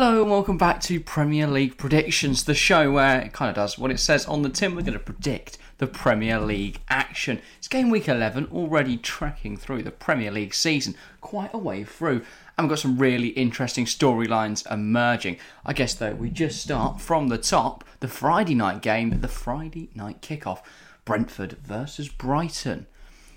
Hello and welcome back to Premier League Predictions, the show where it kind of does what it says on the tin. We're going to predict the Premier League action. It's game week 11, already tracking through the Premier League season, quite a way through. And we've got some really interesting storylines emerging. I guess, though, we just start from the top the Friday night game, the Friday night kickoff Brentford versus Brighton.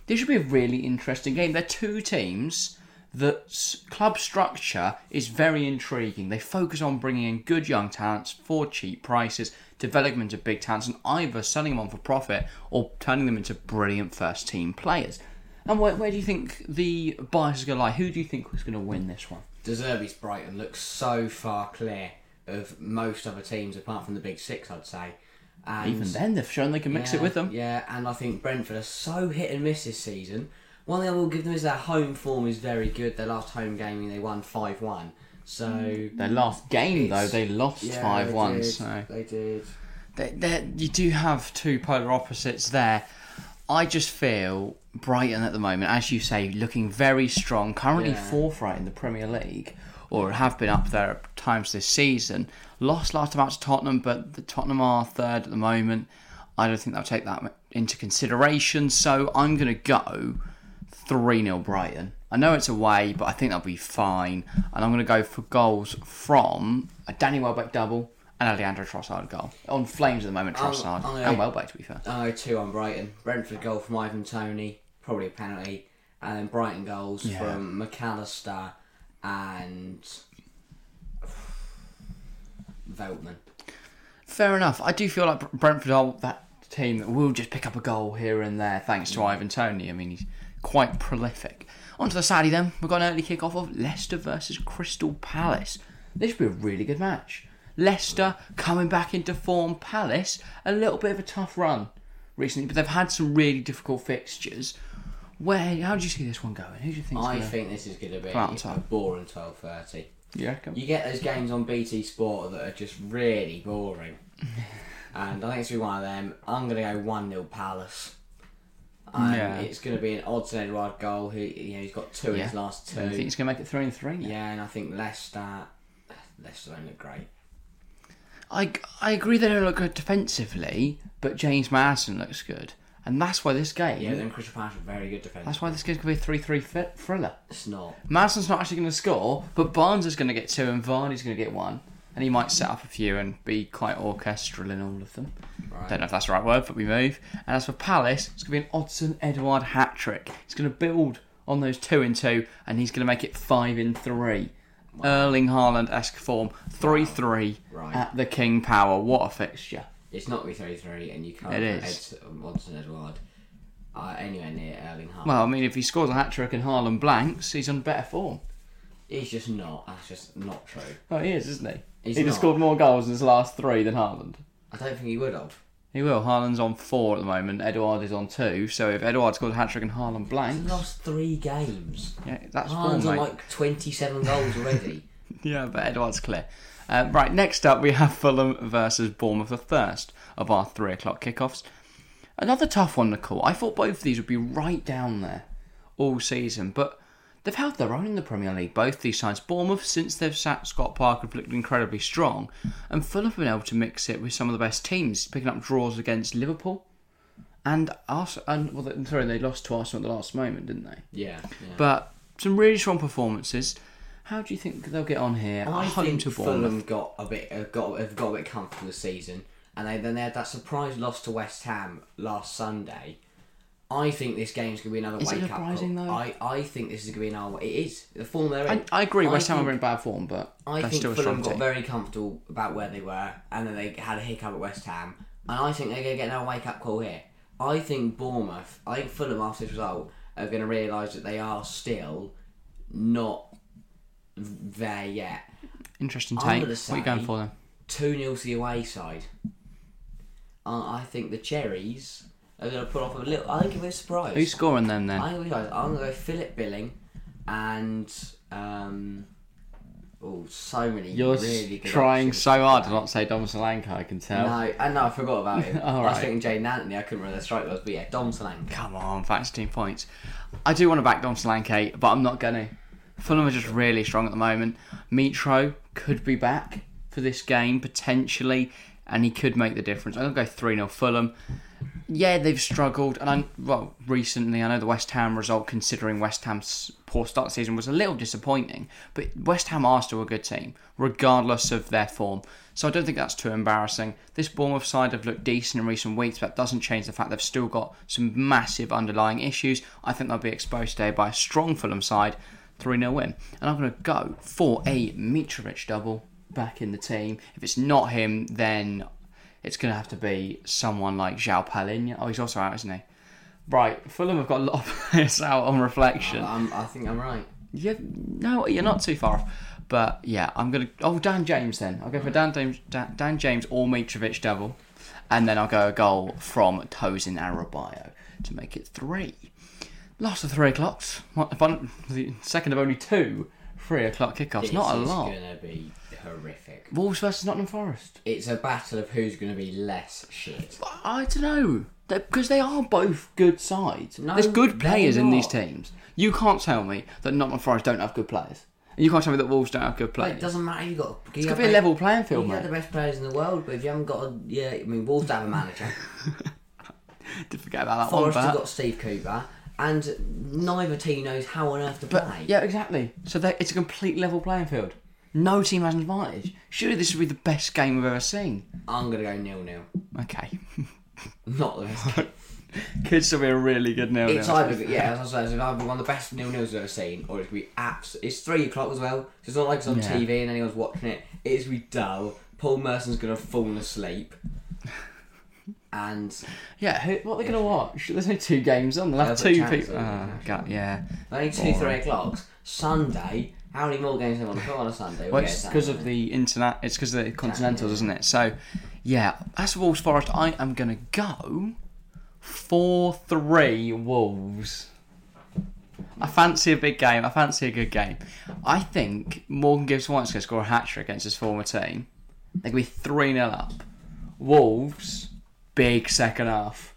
This should be a really interesting game. They're two teams that club structure is very intriguing. They focus on bringing in good young talents for cheap prices, development of big talents, and either selling them on for profit or turning them into brilliant first team players. And where, where do you think the bias is going to lie? Who do you think is going to win this one? De Zerbi's Brighton looks so far clear of most other teams apart from the big six, I'd say. And Even then, they've shown they can mix yeah, it with them. Yeah, and I think Brentford are so hit and miss this season. One thing I will give them is their home form is very good. Their last home game they won five one. So mm. Their last game, though, they lost yeah, 5 they 1. did, So. they did. There, there, you do have two polar opposites there. I just feel Brighton at the moment, as you say, looking very strong. Currently Yeah. fourth right in the Premier League, or have been up there at times this season. Lost last time out to Tottenham, but the Tottenham are third at the moment. I don't think they'll take that into consideration. So I'm going to go 3 0 Brighton. I know it's away, but I think that'll be fine. And I'm going to go for goals from a Danny Welbeck double and Leandro Trossard goal. On flames at the moment, Trossard. I'm and Welbeck, to be fair. Oh, two on Brighton. Brentford goal from Ivan Toney, probably a penalty, and then Brighton goals Yeah. from Mac Allister and Veltman. Fair enough. I do feel like Brentford are that team that will just pick up a goal here and there thanks to Ivan Toney. I mean, he's quite prolific. On to the Saturday then. We've got an early kick-off of Leicester versus Crystal Palace. This should be a really good match. Leicester coming back into form. Palace, a little bit of a tough run recently, but they've had some really difficult fixtures. Where? How do you see this one going? Who do you think? I think this is going to be a boring twelve thirty. Yeah, You get those games on BT Sport that are just really boring, and I think it's going to be one of them. I'm going to go one 0 Palace. And Yeah. it's going to be an Odsonne Edouard goal. He, you know, he's got two in his last two. I think he's going to make it three and three. Now. Yeah, and I think Leicester, Leicester don't look great. I, I agree they don't look good defensively, but James Maddison looks good. And that's why this game, Yeah, then Crystal Palace are very good defence. that's why this game's going to be a 3 3 fit thriller. It's not. Maddison's not actually going to score, but Barnes is going to get two and Vardy's going to get one. And he might set up a few and be quite orchestral in all of them. Right. Don't know if that's the right word, but we move. And as for Palace, it's going to be an Odsonne Edouard hat trick. He's going to build on those two and two, and he's going to make it five in three. Erling Haaland esque form, 3 3 Right. at the King Power. What a fixture. It's not be three three, and you can't It is is. Ed Edward uh, anywhere near Erling Haaland. Well, I mean, if he scores a hat trick and Haaland blanks, he's on better form. He's just not. That's just not true. Oh, he is, isn't he? He's He'd have scored more goals in his last three than Haaland. I don't think he would have. He will. Haaland's on four at the moment. Edouard is on two. So if Edouard scores a hat trick and Haaland He's blanks, lost three games. yeah, that's Haaland's on mate. like twenty-seven goals already. Yeah, but Edouard's clear. Uh, right, next up we have Fulham versus Bournemouth, the first of our three o'clock kickoffs. Another tough one to call. I thought both of these would be right down there all season, but they've held their own in the Premier League. Both these sides, Bournemouth, since they've sat Scott Parker, have looked incredibly strong, and Fulham have been able to mix it with some of the best teams, picking up draws against Liverpool. And Arsenal, and well, they- sorry, they lost to Arsenal at the last moment, didn't they? yeah, yeah. But some really strong performances. How do you think they'll get on here? I Home think to Bournemouth. Fulham got a bit uh, got have got a bit comfortable this season, and they then they had that surprise loss to West Ham last Sunday. I think this game's gonna be another Is it wake up call. surprising, though? I, I think this is gonna be another. It is the form they're I, in. I agree. West Ham are in bad form, but I think still Fulham got team. very comfortable about where they were, and then they had a hiccup at West Ham, and I think they're going to get another wake up call here. I think Bournemouth, I think Fulham after this result are going to realise that they are still not there yet. Interesting take. What are you going for then? 2 0 to the away side. Uh, I think the Cherries are going to put off a little. I think it'll be a surprise. Who's scoring them then? I think I'm going to go Philip Billing and. Um, oh, so many You're really good trying options so hard to not say Dom Solanke, I can tell. No, and no, I forgot about him. I was right. thinking Jaidon Anthony. I couldn't remember the strike was, but yeah, Dom Solanke. Come on, fancy team points. I do want to back Dom Solanke, but I'm not going to. Fulham are just really strong at the moment. Mitro could be back for this game potentially, and he could make the difference. I'm gonna go three 0 Fulham. Yeah, they've struggled, and I well recently I know the West Ham result, considering West Ham's poor start season, was a little disappointing. But West Ham are still a good team, regardless of their form. So I don't think that's too embarrassing. This Bournemouth side have looked decent in recent weeks, but that doesn't change the fact they've still got some massive underlying issues. I think they'll be exposed today by a strong Fulham side. 3 0 win. And I'm going to go for a Mitrovic double back in the team. If it's not him, then it's going to have to be someone like João Palhinha. Oh, he's also out, isn't he? Right, Fulham have got a lot of players out on reflection. I'm, I think I'm right. Yeah, no, you're not too far off. But yeah, I'm gonna. Oh, Dan James then. I'll go for Dan James, Dan, Dan James or Mitrovic double, and then I'll go a goal from Tosin Arabayo to make it three. Last of three o'clocks. What, the second of only two three o'clock kickoffs. Not a This is lot. gonna be horrific. Wolves versus Nottingham Forest. It's a battle of who's gonna be less shit. I don't know. Because they are both good sides. No, There's good players in these teams. You can't tell me that Nottingham Forest don't have good players. And you can't tell me that Wolves don't have good players. It doesn't matter. You got. It's got to be a level playing field, You mate. have the best players in the world, but if you haven't got a yeah, I mean, Wolves have a manager. Did forget about that one. Forest have got Steve Cooper, and neither team knows how on earth to But play. yeah, exactly. So it's a complete level playing field. No team has an advantage. Surely this would be the best game we've ever seen. I'm gonna go nil nil. Okay, Not the best. game. could still be a really good nil. Nil. It's either yeah, as I said, it's either one of the best nil nils I've ever seen, or it's gonna be abs. It's three o'clock as well, so it's not like it's on Yeah. TV and anyone's watching it. It's be dull. Paul Merson's gonna have fallen asleep, and Yeah, who, what are they going to watch? There's only two games on. They'll have They'll two people. Oh, God, yeah. only two Boring. three o'clocks. Sunday. How many more games do they want to put on a Sunday? Well, it's because of the internet. It's because of the Continentals, isn't it? So, yeah, that's Wolves Forest. I am going to go four three Wolves. I fancy a big game. I fancy a good game. I think Morgan Gibbs White's going to score a hat trick against his former team. They're going to be 3 0 up. Wolves, big second half.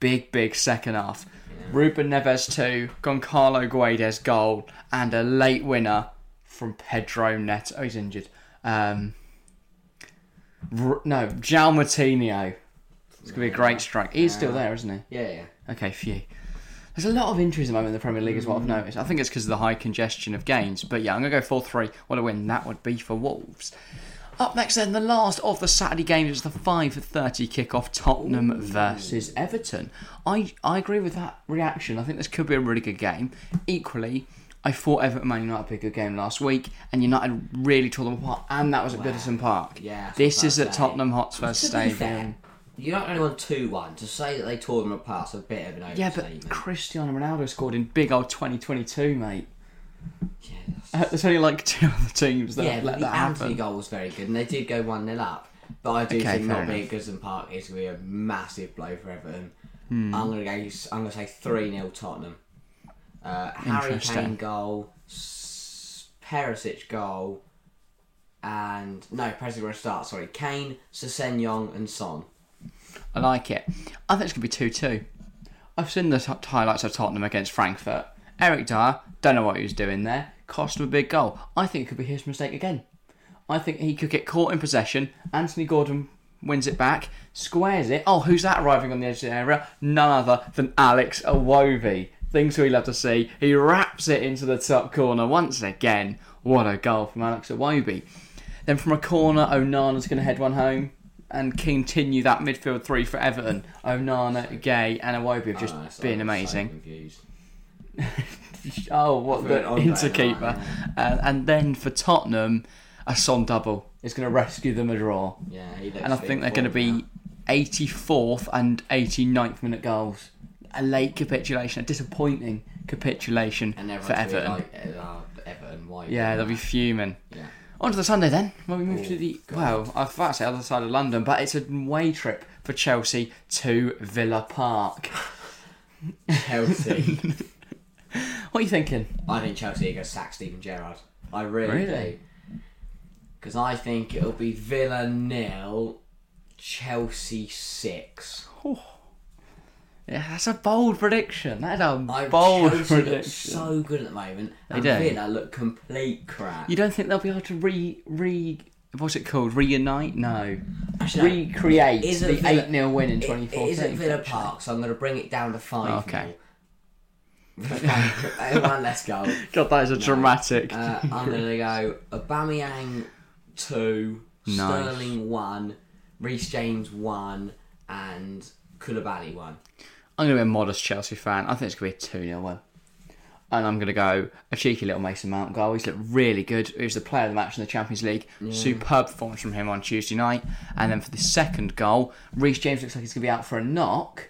Big, big second half. Ruben Neves 2, Goncalo Guedes goal, and a late winner from Pedro Neto. Oh, he's injured. Um, R- no, João Moutinho. It's going to be a great strike. He's still there, isn't he? Yeah, yeah. Okay, phew. There's a lot of injuries at the moment in the Premier League, is what I've Mm. noticed. I think it's because of the high congestion of games. But yeah, I'm going to go 4 3. What a win that would be for Wolves. Up next, then, the last of the Saturday games is the 5.30 kickoff Tottenham versus Everton. I, I agree with that reaction. I think this could be a really good game. Equally, I thought Everton Man United be a good game last week, and United really tore them apart, and that was at Goodison Park. Yeah, This is at. Tottenham Hotspur To be fair, Stadium. you don't only won two one. To say that they tore them apart is a bit of an overstatement. Yeah, but Cristiano Ronaldo scored in big old 2022, mate. Uh, There's only like two other teams that yeah, let the that Anthony happen. goal was very good, and they did go one 0 up. But I do Okay, think fair not being at Goodison Park is going to be a massive blow for Everton. Hmm. I'm going to go. I'm going to say three 0 Tottenham. Uh, Harry Interesting. Kane goal, S- Perisic goal, and no Perisic going to start. Sorry, Kane, Sessegnon, and Son. I like it. I think it's going to be 2 2. I've seen the t- highlights of Tottenham against Frankfurt. Eric Dier, don't know what he was doing there, cost him a big goal. I think it could be his mistake again. I think he could get caught in possession. Anthony Gordon wins it back, squares it. Oh, who's that arriving on the edge of the area? None other than Alex Iwobi. Things we love to see. He wraps it into the top corner once again. What a goal from Alex Iwobi. Then from a corner, Onana's going to head one home and continue that midfield three for Everton. Onana, Gueye, and Iwobi have just Oh, been so amazing. Oh, what Put the it interkeeper. right, Uh, and then for Tottenham, a Son double is going to rescue them a draw. Yeah, he And I think they're going to it now. be 84th and 89th minute goals. A late capitulation, a disappointing capitulation and for Everton. be like, uh, Everton, why? yeah, they'll be fuming. Yeah. On to the Sunday then, when we move Oh, to the God. well, I was say other side of London, but it's a way trip for Chelsea to Villa Park. Chelsea. What are you thinking? I think Chelsea are going to sack Steven Gerrard. I really, Really? do. Because I think it'll be Villa nil, Chelsea six. Oh. Yeah, that's a bold prediction. That's a I bold Chelsea look prediction. so good at the moment, and do. Villa look complete crap. You don't think they'll be able to re re what's it called? Reunite? No. Actually, no. Recreate Is the Villa- eight 0 win in It, twenty it fourteen. is at Villa Park, so I'm going to bring it down to five. Okay. nil. Everyone, let's go. God, that is a dramatic. Uh, I'm going to go Aubameyang two, Nice. Sterling one, Reece James one, and Koulibaly one. I'm going to be a modest Chelsea fan. I think it's going to be a 2 0 win. And I'm going to go a cheeky little Mason Mount goal. He's looked really good. He was the player of the match in the Champions League. Superb performance from him on Tuesday night. And then for the second goal, Reece James looks like he's going to be out for a knock.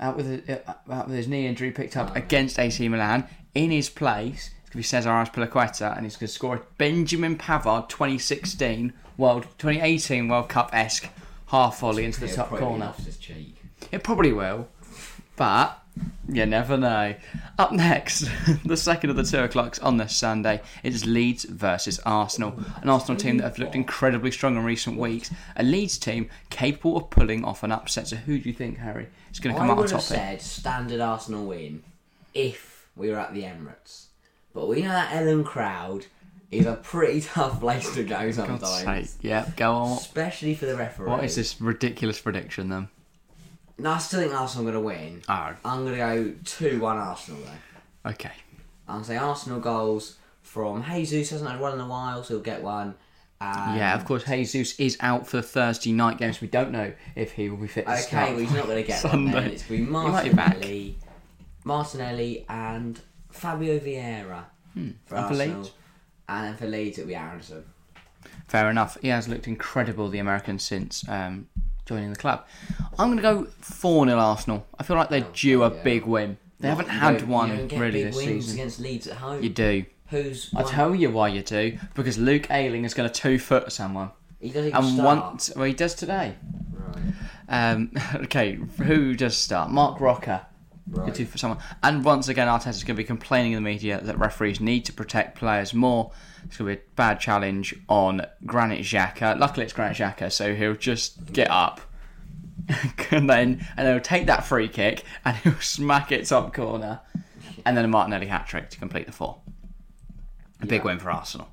Out with, a, uh, out with his knee injury picked up against AC Milan. In his place, it's going to be Cesar Azpilicueta. And he's going to score a Benjamin Pavard 2016 World 2018 World Cup esque half volley into the top corner. off his cheek. It probably will, but you never know. Up next, the second of the two o'clocks on this Sunday it's Leeds versus Arsenal, an Arsenal team that have looked incredibly strong in recent weeks. A Leeds team capable of pulling off an upset. So, who do you think, Harry, is going to come I out on would top have here? said standard Arsenal win if we were at the Emirates. But we know that Elland Road is a pretty tough place to go God's sometimes. sake. Yeah, go on. Especially for the referee. What is this ridiculous prediction then? No, I still think Arsenal are going to win. Oh, I'm going to go 2 1 Arsenal though. okay. I'm going to say Arsenal goals from Jesus, hasn't had one in a while, so he'll get one. Um, Yeah, of course, Jesus is out for the Thursday night games. We don't know if he will be fit to Okay, start. well, he's not going to get one then. Sunday. It's going to be. Martinelli, Martinelli and Fabio Vieira for Hmm. And for Arsenal. Leeds? And then for Leeds, it'll be Aaronson. Fair enough. He has looked incredible, the American, since um, joining the club. I'm going to go 4 0 Arsenal. I feel like they're due a yeah. big win. They haven't had don't- one you don't get really big this wins season. against Leeds at home. You do. Who's I won- tell you why you do. Because Luke Ayling is going to two foot someone. he doesn't even And start. once. Well, he does today. Right. Um, okay, who does start? Marc Roca. Right. Good two for someone. And once again, Arteta's going to be complaining in the media that referees need to protect players more. It's going to be a bad challenge on Granit Xhaka. Luckily, it's Granit Xhaka, so he'll just get up. and then and he'll take that free kick and he'll smack it top corner. And then a Martinelli hat trick to complete the four. A big win for Arsenal.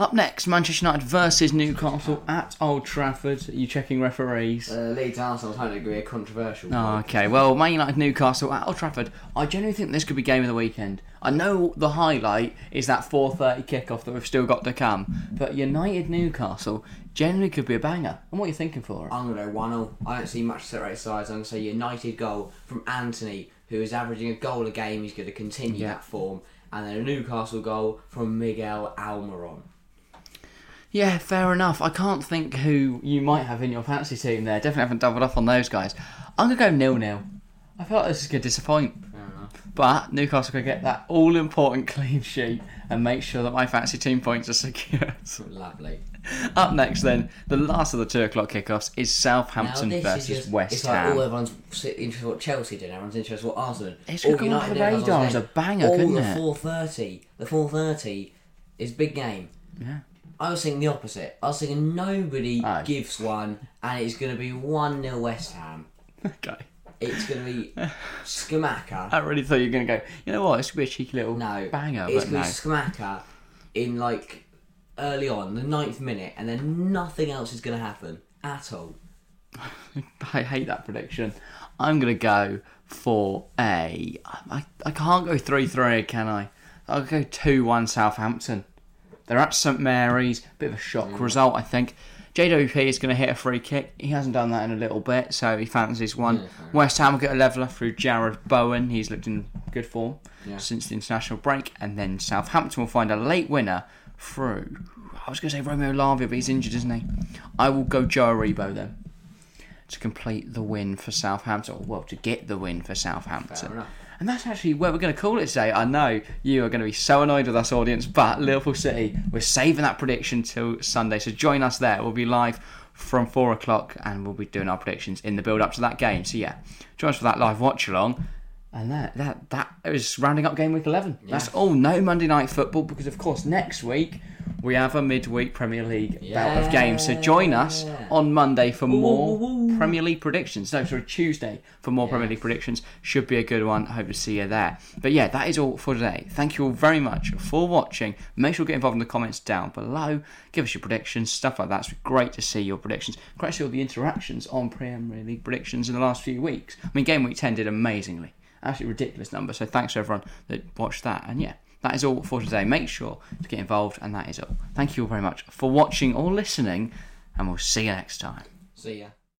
Up next, Manchester United versus Newcastle at Old Trafford. Are you checking referees? Uh, Leeds Arsenal, I don't agree, a controversial. Oh, one. okay. Well, Man United Newcastle at Old Trafford. I genuinely think this could be game of the weekend. I know the highlight is that 4:30 kickoff that we've still got to come, but United Newcastle generally could be a banger. And what are you thinking for it? I'm going to go 1 0. I don't see much separate sides. I'm going to say United goal from Anthony, who is averaging a goal a game. He's going to continue Yeah. that form. And then a Newcastle goal from Miguel Almiron. Yeah, fair enough. I can't think who you might have in your fantasy team there. Definitely haven't doubled up on those guys. I'm gonna go nil nil. I feel like this is gonna disappoint. Fair enough. But Newcastle can get that all important clean sheet and make sure that my fantasy team points are secured. Lovely. Up next, then, the last of the two o'clock kickoffs is Southampton versus is just, West it's like, oh, everyone's interested in what Chelsea did, everyone's interested in what Arsenal did. It's All off United the did, as was radar as a banger, all couldn't the it? 4.30. The 4.30 is big game. Yeah. I was thinking the opposite. I was thinking nobody Oh. gives one, and it's going to be 1 0 West Ham. Okay. It's going to be Scamacca. I really thought you were going to go, you know what, this could be a cheeky little No. banger, it's but no. going to be Scamacca in like early on, the ninth minute, and then nothing else is going to happen at all. I hate that prediction. I'm going to go for a. I, I can't go 3 3, can I? I'll go 2 1 Southampton. They're at St Mary's. Bit of a shock Mm. result, I think. JWP is going to hit a free kick. He hasn't done that in a little bit, so he fancies one. West Ham will get a leveller through Jarrod Bowen. He's looked in good form Yeah. since the international break. And then Southampton will find a late winner through. I was going to say Romeo Lavia, but he's injured, isn't he? I will go Joe Aribo then to complete the win for Southampton. Or, well, to get the win for Southampton. And that's actually where we're going to call it today. I know you are going to be so annoyed with us, audience, but Liverpool City, we're saving that prediction till Sunday. So join us there. We'll be live from four o'clock and we'll be doing our predictions in the build up to that game. So yeah, join us for that live watch along. And that that that is rounding up game week eleven. That's all. No Monday night football because of course next week we have a midweek Premier League bout of games. So join us on Monday for more Ooh. Premier League predictions. No, sorry, Tuesday for more Premier League predictions. Should be a good one. I hope to see you there. But yeah, that is all for today. Thank you all very much for watching. Make sure to get involved in the comments down below. Give us your predictions, stuff like that. It's great to see your predictions. Great to see all the interactions on Premier League predictions in the last few weeks. I mean, Game Week 10 did amazingly. Absolutely ridiculous number. So thanks to everyone that watched that. And yeah, that is all for today. Make sure to get involved, and that is all. Thank you all very much for watching or listening, and we'll see you next time. See ya.